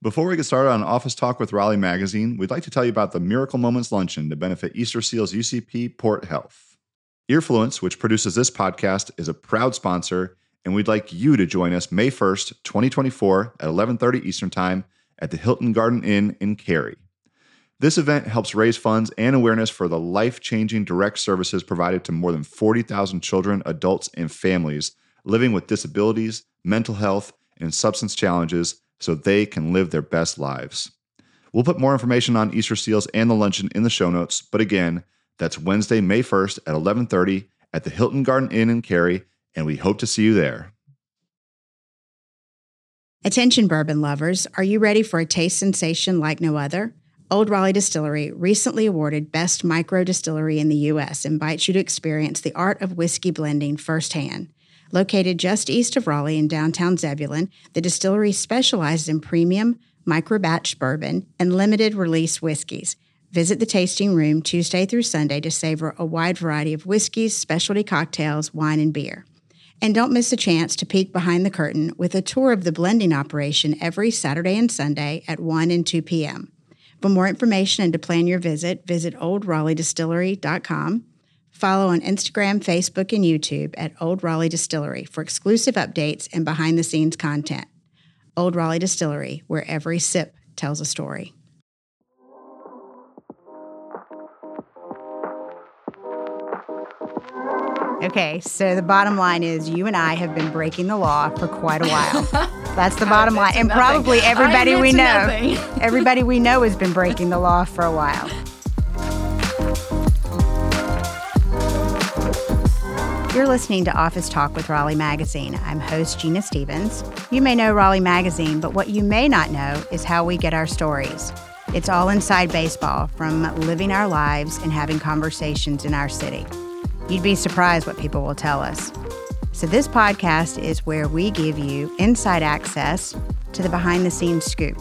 Before we get started on Office Talk with Raleigh Magazine, we'd like to tell you about the Miracle Moments Luncheon to benefit Easter Seals UCP Port Health. Earfluence, which produces this podcast, is a proud sponsor, and we'd like you to join us May 1st, 2024 at 11:30 Eastern Time at the Hilton Garden Inn in Cary. This event helps raise funds and awareness for the life-changing direct services provided to more than 40,000 children, adults, and families living with disabilities, mental health, and substance challenges so they can live their best lives. We'll put more information on Easter Seals and the luncheon in the show notes, but again, that's Wednesday, May 1st at 11:30 at the Hilton Garden Inn in Cary, and we hope to see you there. Attention bourbon lovers, are you ready for a taste sensation like no other? Old Raleigh Distillery, recently awarded Best Micro Distillery in the U.S., invites you to experience the art of whiskey blending firsthand. Located just east of Raleigh in downtown Zebulon, the distillery specializes in premium, micro batch bourbon, and limited release whiskeys. Visit the tasting room Tuesday through Sunday to savor a wide variety of whiskeys, specialty cocktails, wine, and beer. And don't miss a chance to peek behind the curtain with a tour of the blending operation every Saturday and Sunday at 1 and 2 p.m. For more information and to plan your visit, visit oldraleighdistillery.com. Follow on Instagram, Facebook, and YouTube at Old Raleigh Distillery for exclusive updates and behind the scenes content. Old Raleigh Distillery, where every sip tells a story. Okay, so the bottom line is you and I have been breaking the law for quite a while. That's the bottom line. And nothing. probably everybody we know, admit to nothing. everybody we know has been breaking the law for a while. You're listening to Office Talk with Raleigh Magazine. I'm host Gina Stephens. You may know Raleigh Magazine, but what you may not know is how we get our stories. It's all inside baseball, from living our lives and having conversations in our city. You'd be surprised what people will tell us. So, this podcast is where we give you inside access to the behind the scenes scoop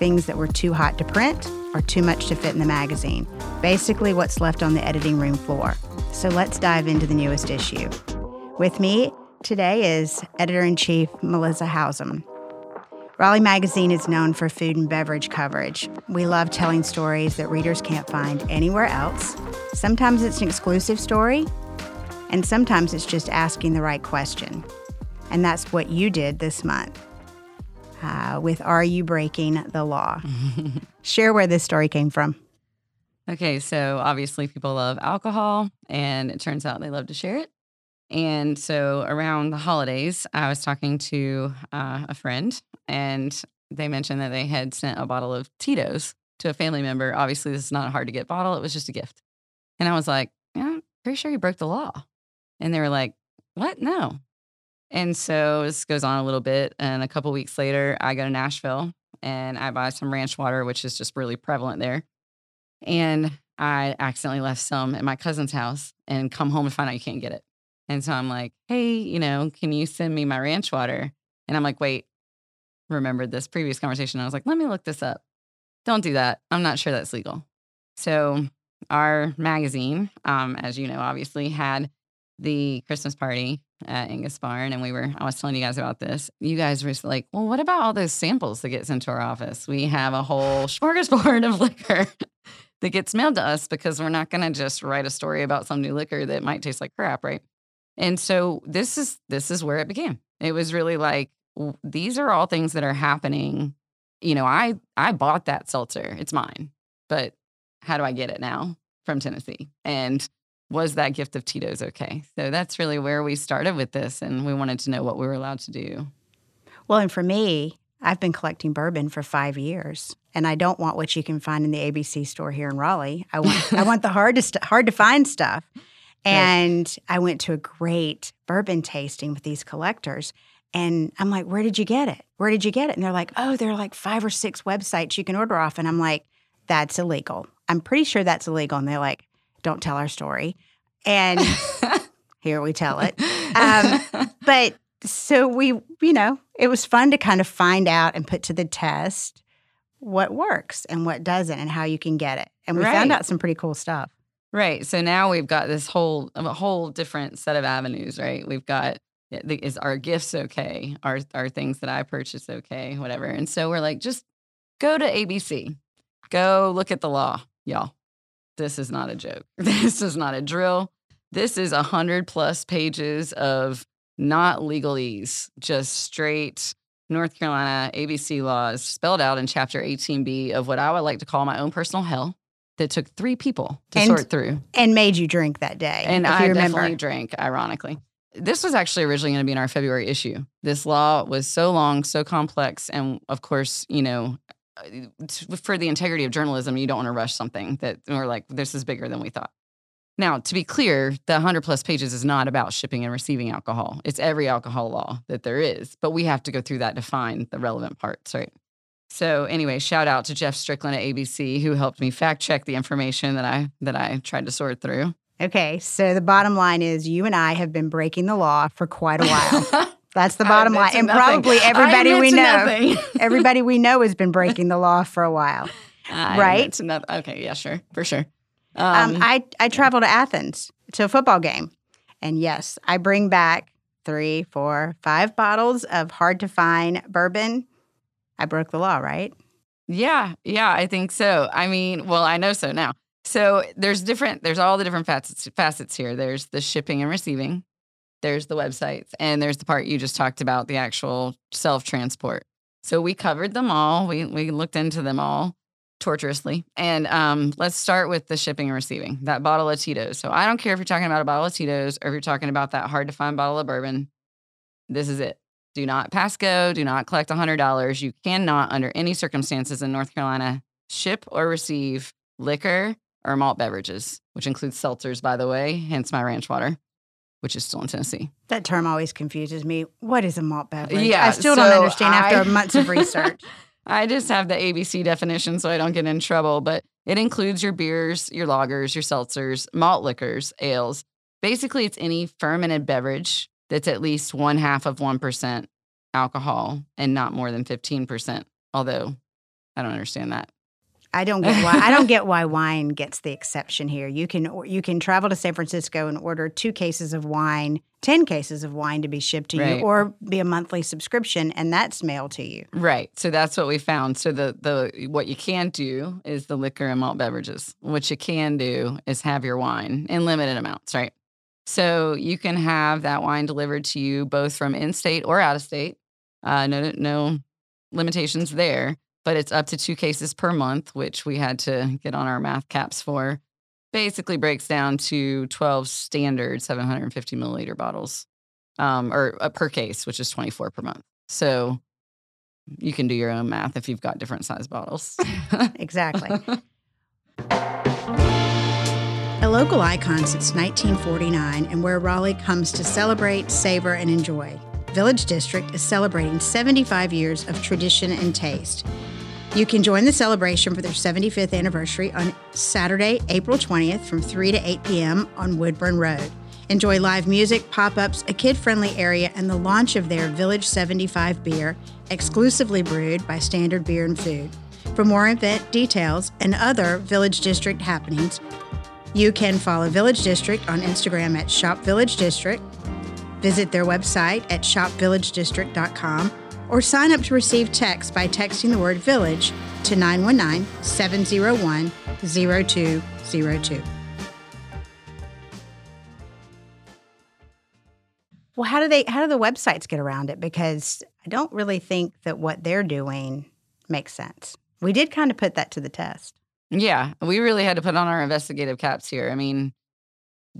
things that were too hot to print or too much to fit in the magazine. Basically, what's left on the editing room floor. So, let's dive into the newest issue. With me today is editor in chief Melissa Howsam. Raleigh Magazine is known for food and beverage coverage. We love telling stories that readers can't find anywhere else. Sometimes it's an exclusive story, and sometimes it's just asking the right question. And that's what you did this month uh, with Are You Breaking the Law? Share where this story came from. Okay, so obviously people love alcohol, and it turns out they love to share it. And so around the holidays, I was talking to uh, a friend, and they mentioned that they had sent a bottle of Tito's to a family member. Obviously, this is not a hard to get bottle, it was just a gift. And I was like, Yeah, I'm pretty sure you broke the law. And they were like, What? No. And so this goes on a little bit. And a couple weeks later, I go to Nashville and I buy some ranch water, which is just really prevalent there. And I accidentally left some at my cousin's house and come home and find out you can't get it. And so I'm like, hey, you know, can you send me my ranch water? And I'm like, wait, remembered this previous conversation. I was like, let me look this up. Don't do that. I'm not sure that's legal. So our magazine, um, as you know, obviously had the Christmas party at Angus Barn, and we were. I was telling you guys about this. You guys were like, "Well, what about all those samples that get sent to our office? We have a whole smorgasbord of liquor that gets mailed to us because we're not going to just write a story about some new liquor that might taste like crap, right?" And so this is this is where it began. It was really like these are all things that are happening. You know, I I bought that seltzer. It's mine. But how do I get it now from Tennessee? And was that gift of Tito's okay? So that's really where we started with this and we wanted to know what we were allowed to do. Well, and for me, I've been collecting bourbon for five years, and I don't want what you can find in the ABC store here in Raleigh. I want I want the hardest hard to find stuff. And I went to a great bourbon tasting with these collectors. And I'm like, where did you get it? Where did you get it? And they're like, oh, there are like five or six websites you can order off. And I'm like, that's illegal. I'm pretty sure that's illegal. And they're like, don't tell our story. And here we tell it. Um, but so we, you know, it was fun to kind of find out and put to the test what works and what doesn't and how you can get it. And we found out some pretty cool stuff. Right. So now we've got this whole a whole different set of avenues, right? We've got is our gifts okay? Are are things that I purchase okay? Whatever. And so we're like, just go to ABC. Go look at the law, y'all. This is not a joke. This is not a drill. This is a hundred plus pages of not legalese, just straight North Carolina ABC laws spelled out in Chapter 18B of what I would like to call my own personal hell that took three people to And- sort through. And made you drink that day. And if I you remember. definitely drank, ironically. This was actually originally going to be in our February issue. This law was so long, so complex. And of course, you know, uh, for the integrity of journalism, you don't want to rush something that we're like, this is bigger than we thought. Now, to be clear, the 100 plus pages is not about shipping and receiving alcohol. It's every alcohol law that there is, but we have to go through that to find the relevant parts, right? So anyway, shout out to Jeff Strickland at ABC who helped me fact check the information that I that I tried to sort through. Okay, so the bottom line is you and I have been breaking the law for quite a while. That's the bottom line. And nothing. probably everybody we know. everybody we know has been breaking the law for a while. I Right? admit to noth- Okay, yeah, sure, for sure. Um, Um, I, I travel to Athens to a football game. And yes, I bring back three, four, five bottles of hard to find bourbon. I broke the law, right? yeah, yeah, I think so. I mean, well, I know so now. So there's different. There's all the different facets facets here. There's the shipping and receiving. There's the websites, and there's the part you just talked about, the actual self transport. So we covered them all. We we looked into them all torturously. And um, let's start with the shipping and receiving. That bottle of Tito's. So I don't care if you're talking about a bottle of Tito's or if you're talking about that hard to find bottle of bourbon. This is it. Do not pass go. Do not collect $100. You cannot, under any circumstances in North Carolina, ship or receive liquor or malt beverages, which includes seltzers, by the way, hence my ranch water, which is still in Tennessee. That term always confuses me. What is a malt beverage? Yeah, I still don't understand I- after months of research. I just have the ABC definition so I don't get in trouble, but it includes your beers, your lagers, your seltzers, malt liquors, ales. Basically, it's any fermented beverage that's at least one half of 1% alcohol and not more than 15%. Although I don't understand that. I don't get why I don't get why wine gets the exception here. You can you can travel to San Francisco and order two cases of wine, ten cases of wine to be shipped to Right. you, or be a monthly subscription, and that's mailed to you. Right. So that's what we found. So the the what you can't do is the liquor and malt beverages. What you can do is have your wine in limited amounts, right? So you can have that wine delivered to you both from in state or out of state. Uh, no no limitations there, but it's up to two cases per month, which we had to get on our math caps for. Basically breaks down to 12 standard 750 milliliter bottles, um, or uh, per case, which is 24 per month. So you can do your own math if you've got different size bottles. Exactly. A local icon since 1949 and where Raleigh comes to celebrate, savor, and enjoy. Village District is celebrating 75 years of tradition and taste. You can join the celebration for their 75th anniversary on Saturday, April 20th from 3 to 8 p.m. on Woodburn Road. Enjoy live music, pop ups, a kid friendly area, and the launch of their Village 75 beer, exclusively brewed by Standard Beer and Food. For more event details and other Village District happenings, you can follow Village District on Instagram at Shop Village District, visit their website at shopvillagedistrict.com, or sign up to receive text by texting the word village to 919 701 0202. Well, how do they how do the websites get around it? Because I don't really think that what they're doing makes sense. We did kind of put that to the test. yeah, we really had to put on our investigative caps here. I mean,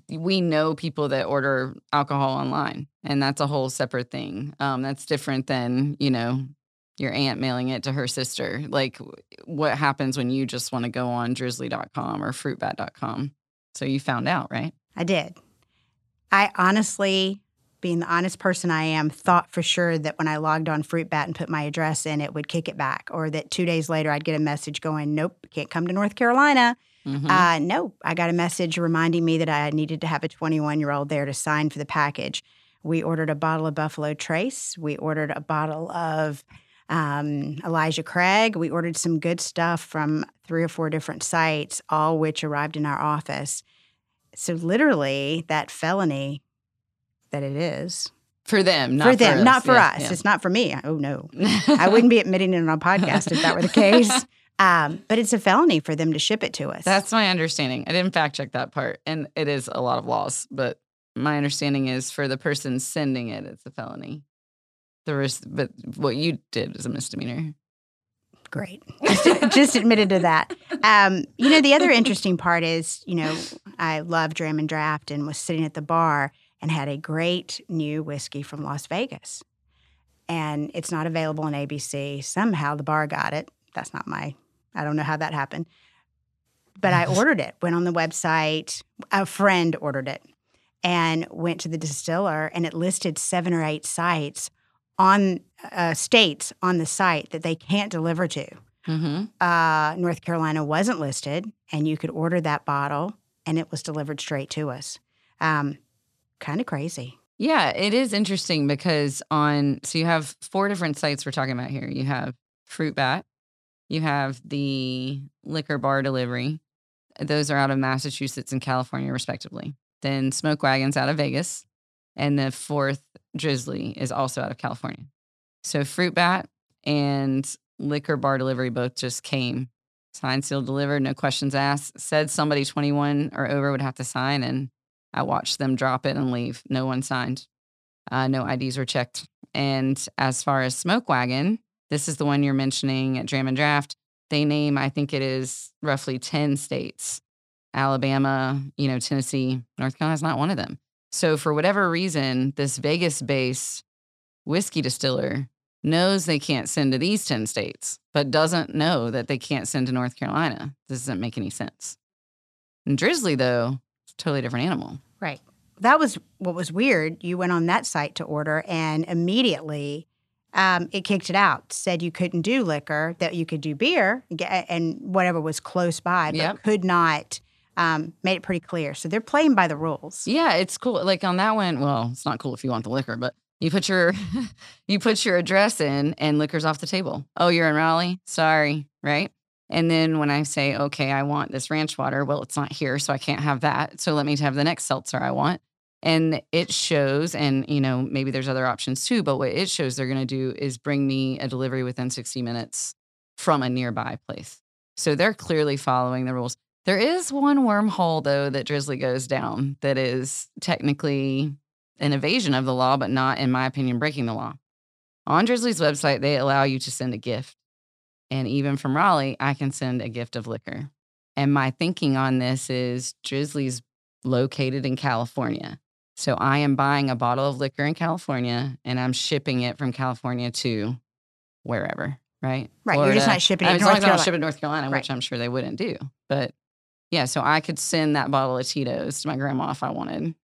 we know people that order alcohol online, and that's a whole separate thing. Um, that's different than, you know, your aunt mailing it to her sister. Like, what happens when you just want to go on drizzly.com or fruitbat.com? So you found out, right? I did. I honestly, being the honest person I am, thought for sure that when I logged on Fruitbat and put my address in, it would kick it back, or that two days later I'd get a message going, "Nope, can't come to North Carolina." Mhm. Uh, no, I got a message reminding me that I needed to have a 21 year old there to sign for the package. We ordered a bottle of Buffalo Trace. We ordered a bottle of um, Elijah Craig. We ordered some good stuff from three or four different sites, all which arrived in our office. So, literally, that felony that it is, For them, not for them, us. not for Yeah, us. yeah. It's not for me. Oh no, I wouldn't be admitting it on a podcast if that were the case. Um, but it's a felony for them to ship it to us. That's my understanding. I didn't fact check that part, and it is a lot of laws. But my understanding is for the person sending it, it's a felony. The rest, but what you did is a misdemeanor. great. Just, just admitted to that. Um, you know, the other interesting part is, you know, I love Dram and Draft and was sitting at the bar and had a great new whiskey from Las Vegas. And it's not available on ABC. Somehow the bar got it. That's not my, I don't know how that happened. But I ordered it, went on the website. A friend ordered it and went to the distiller, and it listed seven or eight sites on uh, states on the site that they can't deliver to Mm-hmm. uh, North Carolina wasn't listed, and you could order that bottle, and it was delivered straight to us. Um, kind of crazy. Yeah, it is interesting because on so you have four different sites we're talking about here. You have Fruit Bat, you have the liquor bar delivery. Those are out of Massachusetts and California, respectively. Then Smoke Wagons out of Vegas, and the fourth Drizzly is also out of California. So Fruit Bat and Liquor Bar Delivery both just came, signed, sealed, delivered, no questions asked. Said somebody 21 or over would have to sign, and I watched them drop it and leave. No one signed. Uh, no IDs were checked. And as far as Smoke Wagon, this is the one you're mentioning at Dram and Draft. They name, I think it is roughly 10 states. Alabama, you know, Tennessee, North Carolina's not one of them. So for whatever reason, this Vegas based whiskey distiller knows they can't send to these 10 states, but doesn't know that they can't send to North Carolina. This doesn't make any sense. And Drizzly, though, a totally different animal. Right. That was what was weird. You went on that site to order, and immediately um, it kicked it out. Said you couldn't do liquor, that you could do beer and whatever was close by, but Yep. could not. Um, made it pretty clear. So they're playing by the rules. Yeah, it's cool. Like on that one, well, it's not cool if you want the liquor, but you put your you put your address in and liquor's off the table. Oh, you're in Raleigh? Sorry, right? And then when I say, okay, I want this ranch water, well, it's not here, so I can't have that. So let me have the next seltzer I want. And it shows, and you know, maybe there's other options too, but what it shows they're gonna do is bring me a delivery within 60 minutes from a nearby place. So they're clearly following the rules. There is one wormhole though that Drizzly goes down that is technically an evasion of the law, but not, in my opinion, breaking the law. On Drizzly's website, they allow you to send a gift. And even from Raleigh, I can send a gift of liquor. And my thinking on this is Drizzly's located in California. So I am buying a bottle of liquor in California and I'm shipping it from California to wherever, right? Right, you're just not shipping I it mean, to as long North as I don't Carolina. ship it North Carolina, Right. which I'm sure they wouldn't do. But yeah, so I could send that bottle of Tito's to my grandma if I wanted.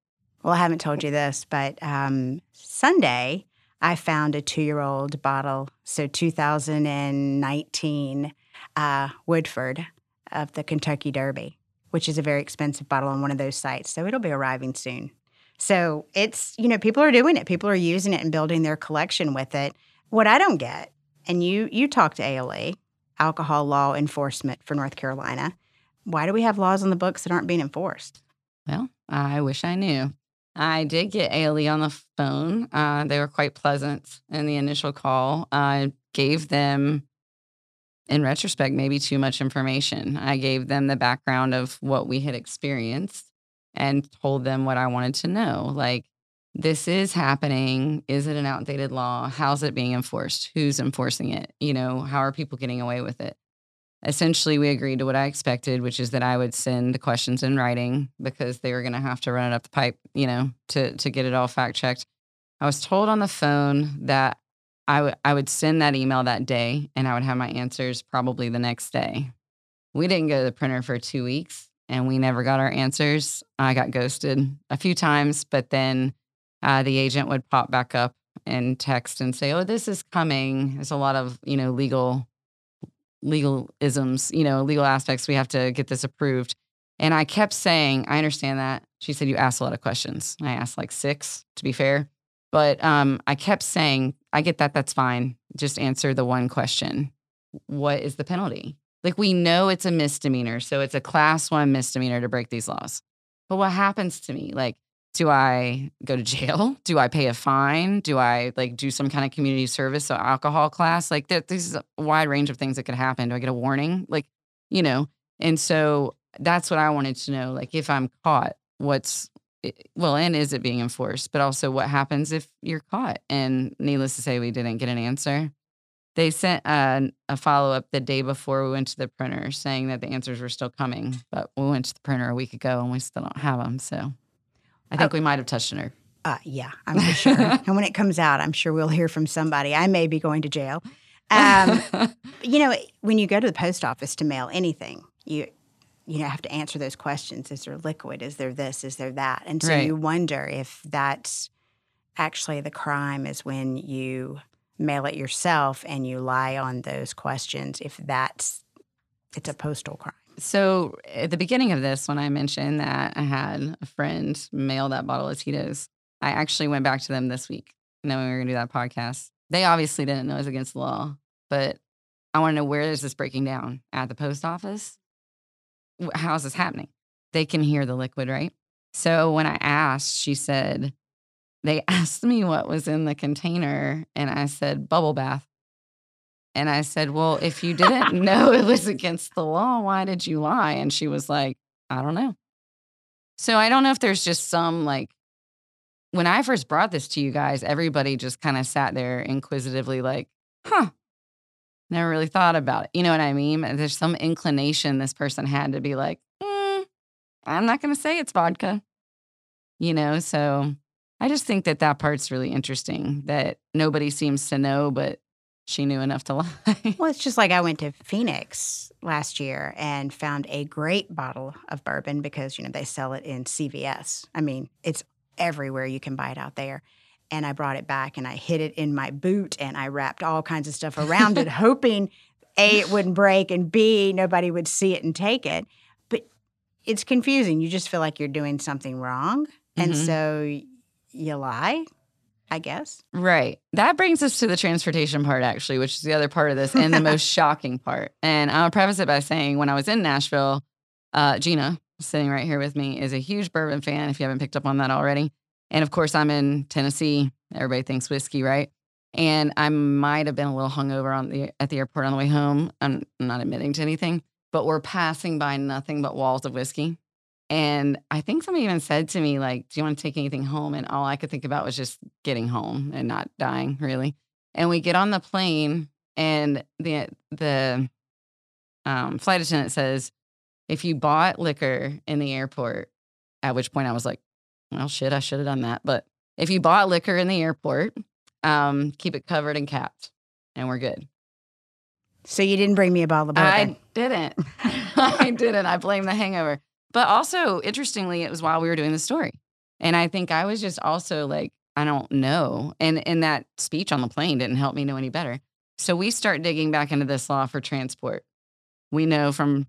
Well, I haven't told you this, but um, Sunday I found a two year old bottle. So 2019 uh, Woodford of the Kentucky Derby, which is a very expensive bottle on one of those sites. So it'll be arriving soon. So it's, you know, people are doing it. People are using it and building their collection with it. What I don't get, and you you talked to ALE, Alcohol Law Enforcement for North Carolina. Why do we have laws on the books that aren't being enforced? Well, I wish I knew. I did get ALE on the phone. Uh, they were quite pleasant in the initial call. I gave them, in retrospect, maybe too much information. I gave them the background of what we had experienced and told them what I wanted to know. Like, this is happening. Is it an outdated law? How's it being enforced? Who's enforcing it? You know, how are people getting away with it? essentially we agreed to what I expected, which is that I would send the questions in writing because they were going to have to run it up the pipe, you know, to to get it all fact checked. I was told on the phone that I I would send that email that day and I would have my answers probably the next day. We didn't go to the printer for 2 weeks and we never got our answers. I got ghosted a few times, but then uh, the agent would pop back up and text and say, "Oh, this is coming." There's a lot of, you know, legal legalisms, you know, legal aspects. We have to get this approved. And I kept saying, I understand that. She said, You asked a lot of questions. I asked like six, to be fair. But um, I kept saying, I get that. That's fine. Just answer the one question What is the penalty? Like, we know it's a misdemeanor. So it's a class one misdemeanor to break these laws. But what happens to me? Like, do I go to jail? Do I pay a fine? Do I like do some kind of community service, so alcohol class? Like there, there's a wide range of things that could happen. Do I get a warning? Like, you know, and so that's what I wanted to know. Like, if I'm caught, what's well, and is it being enforced? But also, what happens if you're caught? And needless to say, we didn't get an answer. They sent a, a follow up the day before we went to the printer saying that the answers were still coming, but we went to the printer a week ago and we still don't have them. So I think oh. we might have touched a nerve. Uh, yeah, I'm sure. and when it comes out, I'm sure we'll hear from somebody. I may be going to jail. Um, you know, when you go to the post office to mail anything, you you know have to answer those questions. Is there liquid? Is there this? Is there that? And so right. you wonder if that's actually the crime is when you mail it yourself and you lie on those questions. If that's it's a postal crime. So at the beginning of this, when I mentioned that I had a friend mail that bottle of Tito's, I actually went back to them this week, knowing we were going to do that podcast. They obviously didn't know it was against the law, but I want to know where is this breaking down at the post office? How is this happening? They can hear the liquid, right? So when I asked, she said, they asked me what was in the container, and I said, bubble bath. And I said, Well, if you didn't know it was against the law, why did you lie? And she was like, I don't know. So I don't know if there's just some like, when I first brought this to you guys, everybody just kind of sat there inquisitively, like, huh, never really thought about it. You know what I mean? There's some inclination this person had to be like, mm, I'm not going to say it's vodka, you know? So I just think that that part's really interesting that nobody seems to know, but she knew enough to lie. well, it's just like I went to Phoenix last year and found a great bottle of bourbon because, you know, they sell it in CVS. I mean, it's everywhere you can buy it out there. And I brought it back and I hid it in my boot and I wrapped all kinds of stuff around it, hoping A, it wouldn't break, and B, nobody would see it and take it. But it's confusing. You just feel like you're doing something wrong. And mm-hmm. so you lie I guess. Right. That brings us to the transportation part, actually, which is the other part of this and the most shocking part. And I'll preface it by saying when I was in Nashville, uh, Gina, sitting right here with me, is a huge bourbon fan, if you haven't picked up on that already. And of course, I'm in Tennessee. Everybody thinks whiskey, right? And I might have been a little hungover on the at the airport on the way home. I'm not admitting to anything, but we're passing by nothing but walls of whiskey. And I think somebody even said to me, like, do you want to take anything home? And all I could think about was just getting home and not dying, really. And we get on the plane, and the the um, flight attendant says, if you bought liquor in the airport, at which point I was like, well, shit, I should have done that. But if you bought liquor in the airport, um, keep it covered and capped, and we're good. So you didn't bring me a bottle of bourbon. I didn't. I didn't. I blame the hangover. But also, interestingly, it was while we were doing the story. And I think I was just also like, I don't know. And and that speech on the plane didn't help me know any better. So we start digging back into this law for transport. We know from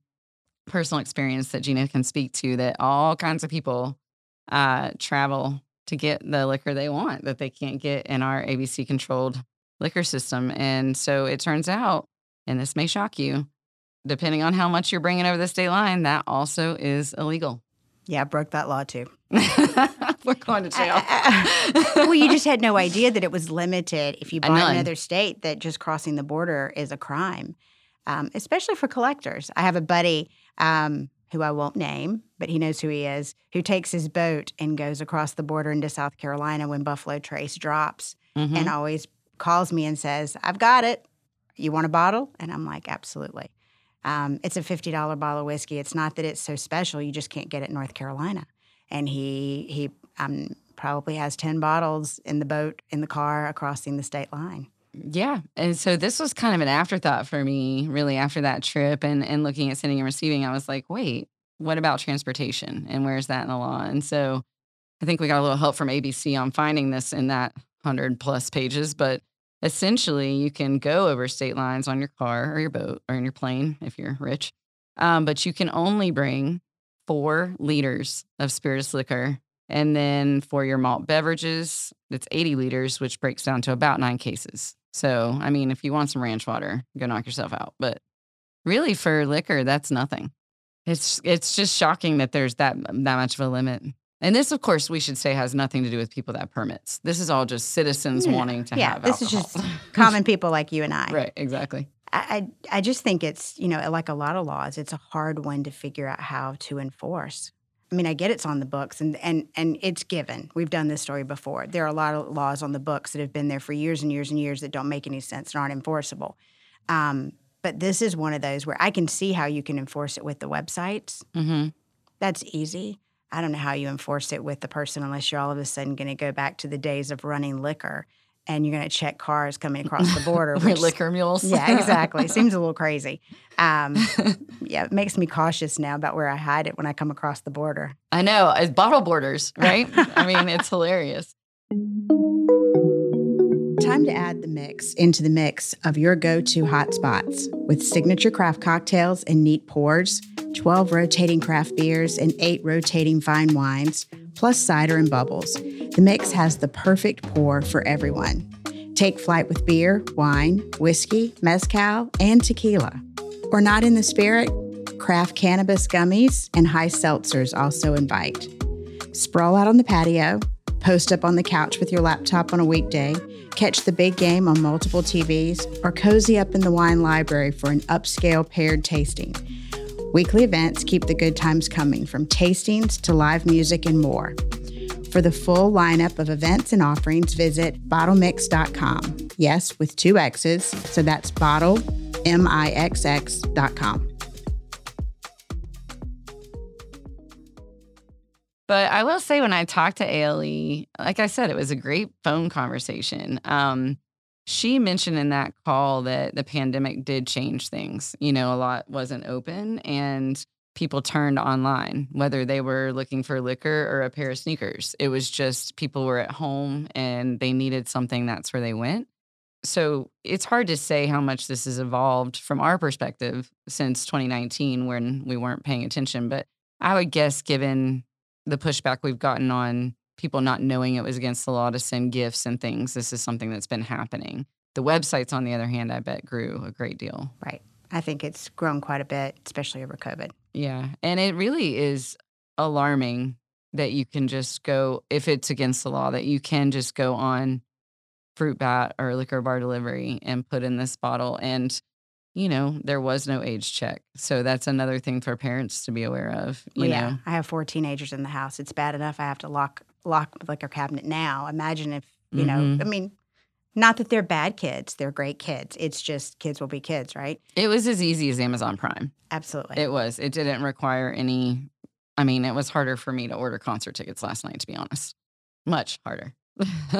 personal experience that Gina can speak to that all kinds of people uh, travel to get the liquor they want that they can't get in our ABC controlled liquor system. And so it turns out, and this may shock you, depending on how much you're bringing over the state line, that also is illegal. Yeah, I broke that law too. We're going to jail. well, you just had no idea that it was limited. If you buy in another state, that just crossing the border is a crime, um, especially for collectors. I have a buddy um, who I won't name, but he knows who he is, who takes his boat and goes across the border into South Carolina when Buffalo Trace drops mm-hmm. and always calls me and says, I've got it. You want a bottle? And I'm like, absolutely. Um, it's a $50 bottle of whiskey. It's not that it's so special, you just can't get it in North Carolina. And he, he um, probably has 10 bottles in the boat, in the car, crossing the state line. Yeah. And so this was kind of an afterthought for me, really, after that trip and, and looking at sending and receiving. I was like, wait, what about transportation? And where's that in the law? And so I think we got a little help from ABC on finding this in that 100 plus pages. But essentially you can go over state lines on your car or your boat or in your plane if you're rich. Um, but you can only bring four liters of spirituous liquor. And then for your malt beverages, it's 80 liters, which breaks down to about nine cases. So, I mean, if you want some ranch water, go knock yourself out. But really, for liquor, that's nothing. It's it's just shocking that there's that that much of a limit. And this, of course, we should say has nothing to do with people that permits. This is all just citizens Yeah. wanting to yeah, have this alcohol. is just common people like you and I. right, exactly. I, I just think it's you know like a lot of laws, it's a hard one to figure out how to enforce. I mean, I get it's on the books and and and it's given. We've done this story before. There are a lot of laws on the books that have been there for years and years and years that don't make any sense and aren't enforceable. Um, but this is one of those where I can see how you can enforce it with the websites. hmm That's easy. I don't know how you enforce it with the person unless you're all of a sudden going to go back to the days of running liquor and you're going to check cars coming across the border. Which- liquor mules. yeah, exactly. Seems a little crazy. Um, yeah, it makes me cautious now about where I hide it when I come across the border. I know. It's bottle borders, right? I mean, it's hilarious. Time to add the mix into the mix of your go to hotspots with signature craft cocktails and neat pours, 12 rotating craft beers, and 8 rotating fine wines, plus cider and bubbles. The mix has the perfect pour for everyone. Take flight with beer, wine, whiskey, mezcal, and tequila. Or not in the spirit? Craft cannabis gummies and high seltzers also invite. Sprawl out on the patio, post up on the couch with your laptop on a weekday, catch the big game on multiple TVs, or cozy up in the wine library for an upscale paired tasting. Weekly events keep the good times coming, from tastings to live music and more. For the full lineup of events and offerings, visit bottlemixx.com. Yes, with two X's, so that's bottle. But I will say, when I talked to ALE, like I said, it was a great phone conversation. Um, she mentioned in that call that the pandemic did change things. You know, a lot wasn't open and people turned online, whether they were looking for liquor or a pair of sneakers. It was just people were at home and they needed something, that's where they went. So it's hard to say how much this has evolved from our perspective since 2019 when we weren't paying attention. But I would guess, given the pushback we've gotten on people not knowing it was against the law to send gifts and things, this is something that's been happening. The websites, on the other hand, I bet grew a great deal. Right. I think it's grown quite a bit, especially over COVID. Yeah. And it really is alarming that you can just go, if it's against the law, that you can just go on Fruit Bat or Liquor Bar Delivery and put in this bottle. And, you know, there was no age check. So that's another thing for parents to be aware of. Yeah, know, I have four teenagers in the house. It's bad enough I have to lock lock like liquor cabinet now. Imagine if you know. Mhm. I mean, not that they're bad kids; they're great kids. It's just kids will be kids, right? it was as easy as Amazon Prime. Absolutely. It was. It didn't require any. I mean, it was harder for me to order concert tickets last night, to be honest. Much harder.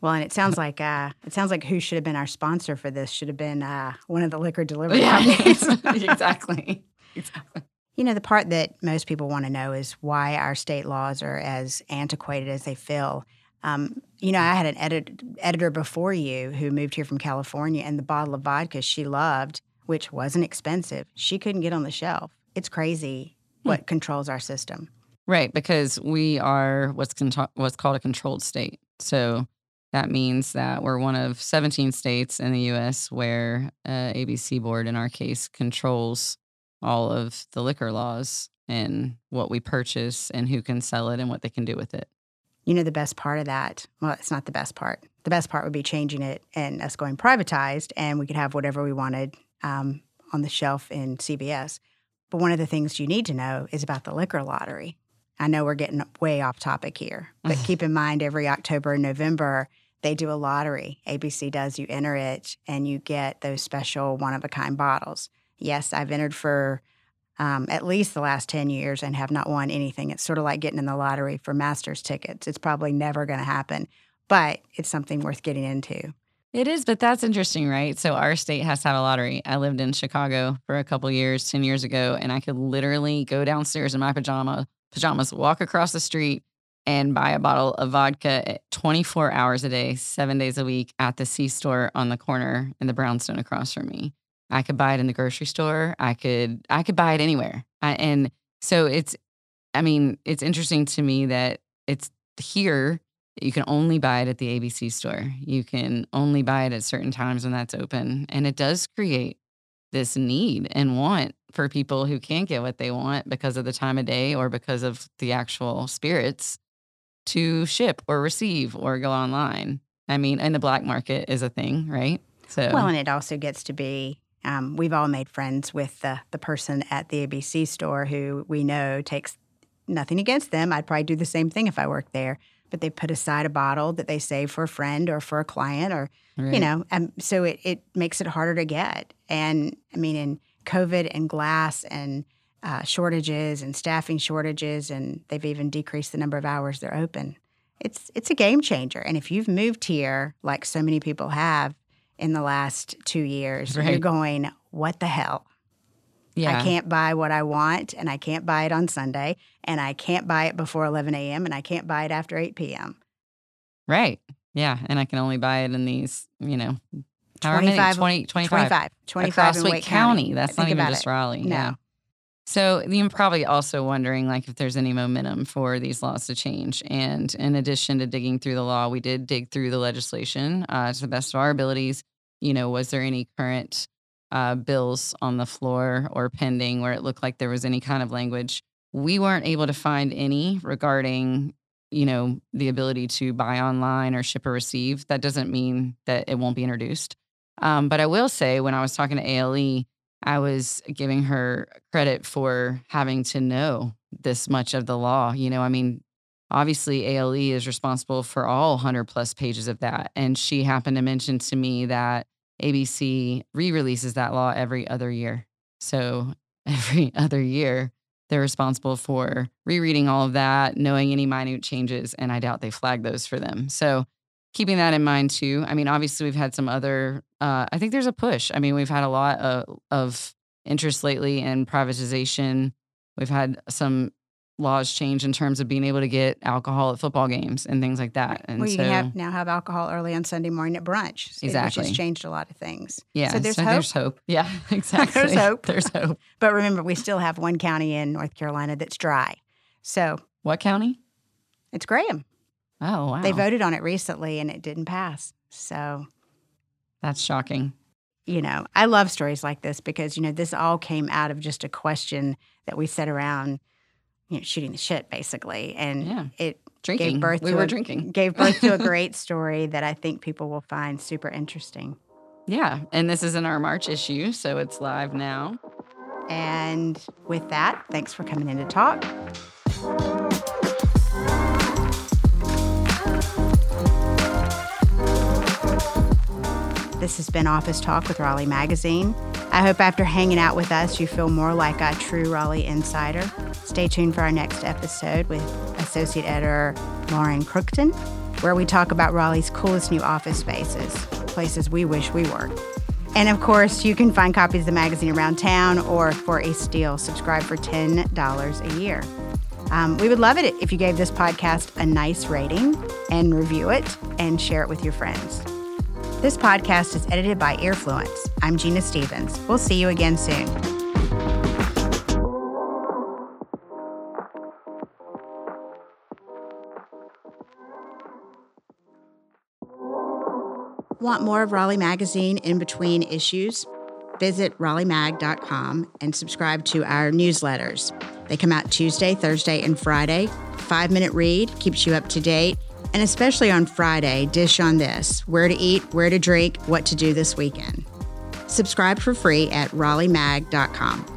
well, and it sounds like uh, it sounds like who should have been our sponsor for this should have been uh, one of the liquor delivery yeah, companies. exactly. Exactly. You know, the part that most people want to know is why our state laws are as antiquated as they feel. Um, you know, I had an edit- editor before you who moved here from California, and the bottle of vodka she loved, which wasn't expensive, she couldn't get on the shelf. It's crazy what controls our system. Right, because we are what's con- what's called a controlled state. So that means that we're one of 17 states in the U.S. where uh, ABC board, in our case, controls all of the liquor laws and what we purchase and who can sell it and what they can do with it. You know, the best part of that, well, it's not the best part. The best part would be changing it and us going privatized, and we could have whatever we wanted um, on the shelf in CVS. But one of the things you need to know is about the liquor lottery. I know we're getting way off topic here, but keep in mind every October and November, they do a lottery. ABC does, you enter it and you get those special one of a kind bottles. Yes, I've entered for um, at least the last 10 years and have not won anything. It's sort of like getting in the lottery for Masters tickets. It's probably never going to happen, but it's something worth getting into. It is, but that's interesting, right? So our state has to have a lottery. I lived in Chicago for a couple years, 10 years ago, and I could literally go downstairs in my pajama pajamas, walk across the street and buy a bottle of vodka at 24 hours a day, 7 days a week at the C store on the corner in the brownstone across from me. I could buy it in the grocery store. I could I could buy it anywhere. I, and so it's I mean, it's interesting to me that it's here you can only buy it at the ABC store. You can only buy it at certain times when that's open. And it does create this need and want for people who can't get what they want because of the time of day or because of the actual spirits to ship or receive or go online. I mean, and the black market is a thing, right? So Well, and it also gets to be um, we've all made friends with the, the person at the ABC store who we know takes nothing against them. I'd probably do the same thing if I worked there. But they put aside a bottle that they save for a friend or for a client, or you know, um, so it, it makes it harder to get. And I mean, in COVID and glass and uh, shortages and staffing shortages, and they've even decreased the number of hours they're open. It's it's a game changer. And if you've moved here, like so many people have in the last two years, you're going, what the hell? yeah. I can't buy what I want, and I can't buy it on Sunday, and I can't buy it before 11 a.m., and I can't buy it after 8 p.m. Right. Yeah. And I can only buy it in these, you know, however many, 20, 25, 25, 25 across in Wake Wake County. That's not Think even about just it. Raleigh. No. Yeah. So you're probably also wondering like if there's any momentum for these laws to change. And in addition to digging through the law, we did dig through the legislation uh, to the best of our abilities. You know, was there any current uh, bills on the floor or pending where it looked like there was any kind of language? We weren't able to find any regarding, you know, the ability to buy online or ship or receive. That doesn't mean that it won't be introduced. Um, but I will say, when I was talking to ALE, I was giving her credit for having to know this much of the law. You know, I mean, obviously ALE is responsible for all 100 plus pages of that. And she happened to mention to me that ABC re releases that law every other year. So every other year, they're responsible for rereading all of that, knowing any minute changes. And I doubt they flag those for them. So keeping that in mind too. I mean, obviously we've had some other. Uh, I think there's a push. I mean, we've had a lot of, of interest lately in privatization. We've had some laws change in terms of being able to get alcohol at football games and things like that. And well, so, can have, now have alcohol early on Sunday morning at brunch, so- which has changed a lot of things. yeah, so there's hope. there's hope. Yeah, exactly. There's hope. There's hope. But remember, we still have one county in North Carolina that's dry. So What county? it's Graham. Oh, wow. They voted on it recently and it didn't pass. So, That's shocking. you know, I love stories like this because, you know, this all came out of just a question that we sat around, you know, shooting the shit basically. And Yeah. it Drinking. gave birth we to were a, drinking. gave birth to a great story that I think people will find super interesting. Yeah. And this is in our March issue. So it's live now. And with that, thanks for coming in to talk. This has been Office Talk with Raleigh Magazine. I hope after hanging out with us, you feel more like a true Raleigh insider. Stay tuned for our next episode with Associate Editor Lauren Crookton, where we talk about Raleigh's coolest new office spaces, places we wish we worked. And of course, you can find copies of the magazine around town or for a steal, subscribe for $10 a year. Um, we would love it if you gave this podcast a nice rating and review it and share it with your friends. This podcast is edited by Earfluence. I'm Gina Stephens. We'll see you again soon. Want more of Raleigh Magazine in between issues? Visit raleighmag.com and subscribe to our newsletters. They come out Tuesday, Thursday, and Friday. Five minute read keeps you up to date. And especially on Friday, dish on this where to eat, where to drink, what to do this weekend. Subscribe for free at raleighmag.com.